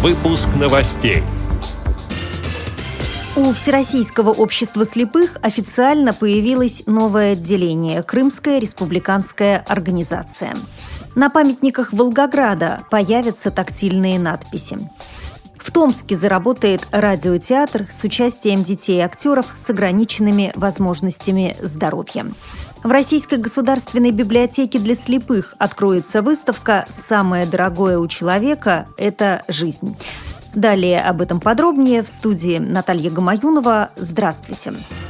Выпуск новостей. У Всероссийского общества слепых официально появилось новое отделение – Крымская республиканская организация. На памятниках Волгограда появятся тактильные надписи. В Томске заработает радиотеатр с участием детей и актеров с ограниченными возможностями здоровья. В Российской государственной библиотеке для слепых откроется выставка «Самое дорогое у человека – это жизнь». Далее об этом подробнее в студии Наталья Гамаюнова. Здравствуйте. Здравствуйте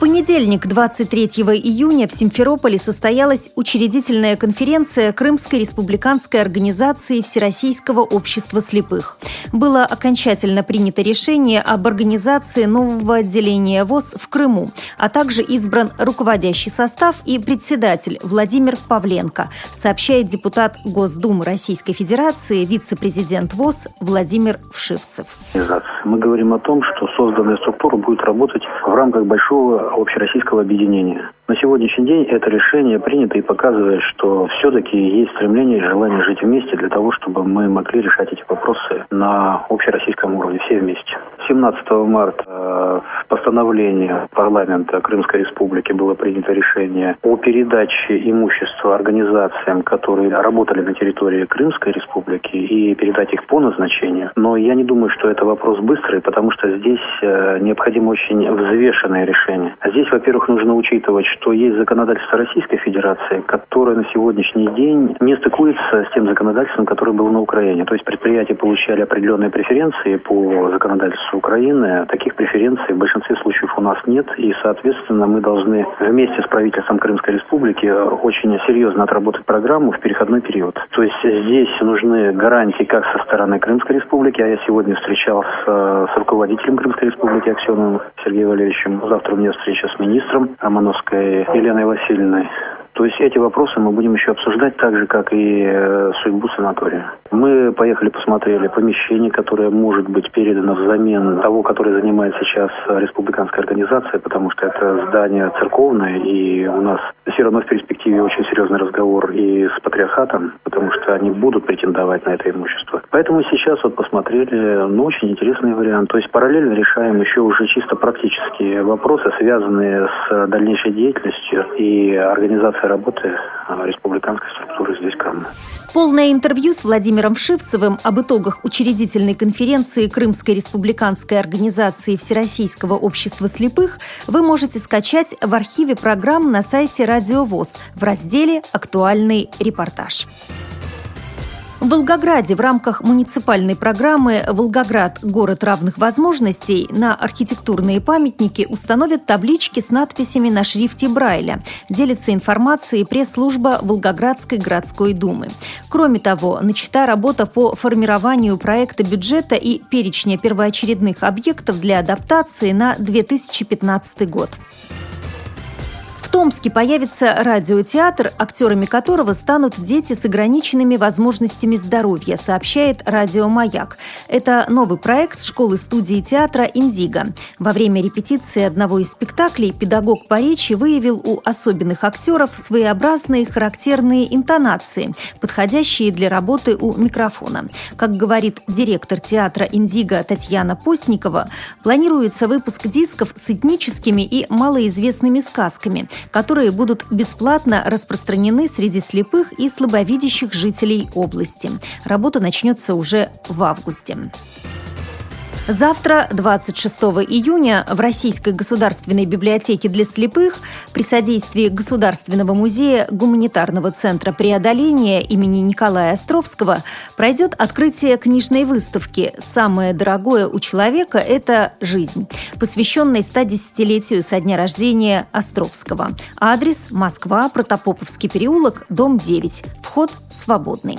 понедельник, 23 июня, в Симферополе состоялась учредительная конференция Крымской республиканской организации Всероссийского общества слепых. Было окончательно принято решение об организации нового отделения ВОЗ в Крыму, а также избран руководящий состав и председатель Владимир Павленко, сообщает депутат Госдумы Российской Федерации, вице-президент ВОЗ Владимир Вшивцев. Мы говорим о том, что созданная структура будет работать в рамках большого общероссийского объединения. На сегодняшний день это решение принято и показывает, что все-таки есть стремление и желание жить вместе для того, чтобы мы могли решать эти вопросы на общероссийском уровне, все вместе. 17 марта э, в постановлении парламента Крымской Республики было принято решение о передаче имущества организациям, которые работали на территории Крымской Республики и передать их по назначению. Но я не думаю, что это вопрос быстрый, потому что здесь э, необходимо очень взвешенное решение. А здесь, во-первых, нужно учитывать, что есть законодательство Российской Федерации, которое на сегодняшний день не стыкуется с тем законодательством, которое было на Украине. То есть предприятия получали определенные преференции по законодательству Украины. Таких преференций в большинстве случаев у нас нет. И, соответственно, мы должны вместе с правительством Крымской Республики очень серьезно отработать программу в переходной период. То есть здесь нужны гарантии как со стороны Крымской Республики, а я сегодня встречался с руководителем Крымской Республики Аксеновым Сергеем Валерьевичем. Завтра у меня встреча с министром Романовской Еленой Васильевной. То есть эти вопросы мы будем еще обсуждать так же, как и э, судьбу санатория. Мы поехали, посмотрели помещение, которое может быть передано взамен того, которое занимает сейчас республиканская организация, потому что это здание церковное, и у нас все равно в перспективе очень серьезный разговор и с патриархатом, потому что они будут претендовать на это имущество. Поэтому сейчас вот посмотрели, ну, очень интересный вариант. То есть параллельно решаем еще уже чисто практические вопросы, связанные с дальнейшей деятельностью и организацией работы республиканской структуры здесь Крым. Полное интервью с Владимиром Шивцевым об итогах учредительной конференции Крымской республиканской организации Всероссийского общества слепых вы можете скачать в архиве программ на сайте Радио ВОЗ в разделе «Актуальный репортаж». В Волгограде в рамках муниципальной программы «Волгоград. Город равных возможностей» на архитектурные памятники установят таблички с надписями на шрифте Брайля. Делится информацией пресс-служба Волгоградской городской думы. Кроме того, начата работа по формированию проекта бюджета и перечня первоочередных объектов для адаптации на 2015 год. Томске появится радиотеатр, актерами которого станут дети с ограниченными возможностями здоровья, сообщает Радио Маяк. Это новый проект школы-студии театра «Индиго». Во время репетиции одного из спектаклей педагог по речи выявил у особенных актеров своеобразные характерные интонации, подходящие для работы у микрофона. Как говорит директор театра «Индиго» Татьяна Постникова, планируется выпуск дисков с этническими и малоизвестными сказками – которые будут бесплатно распространены среди слепых и слабовидящих жителей области. Работа начнется уже в августе. Завтра, 26 июня, в Российской государственной библиотеке для слепых при содействии Государственного музея гуманитарного центра преодоления имени Николая Островского пройдет открытие книжной выставки «Самое дорогое у человека – это жизнь», посвященной 110-летию со дня рождения Островского. Адрес – Москва, Протопоповский переулок, дом 9. Вход свободный.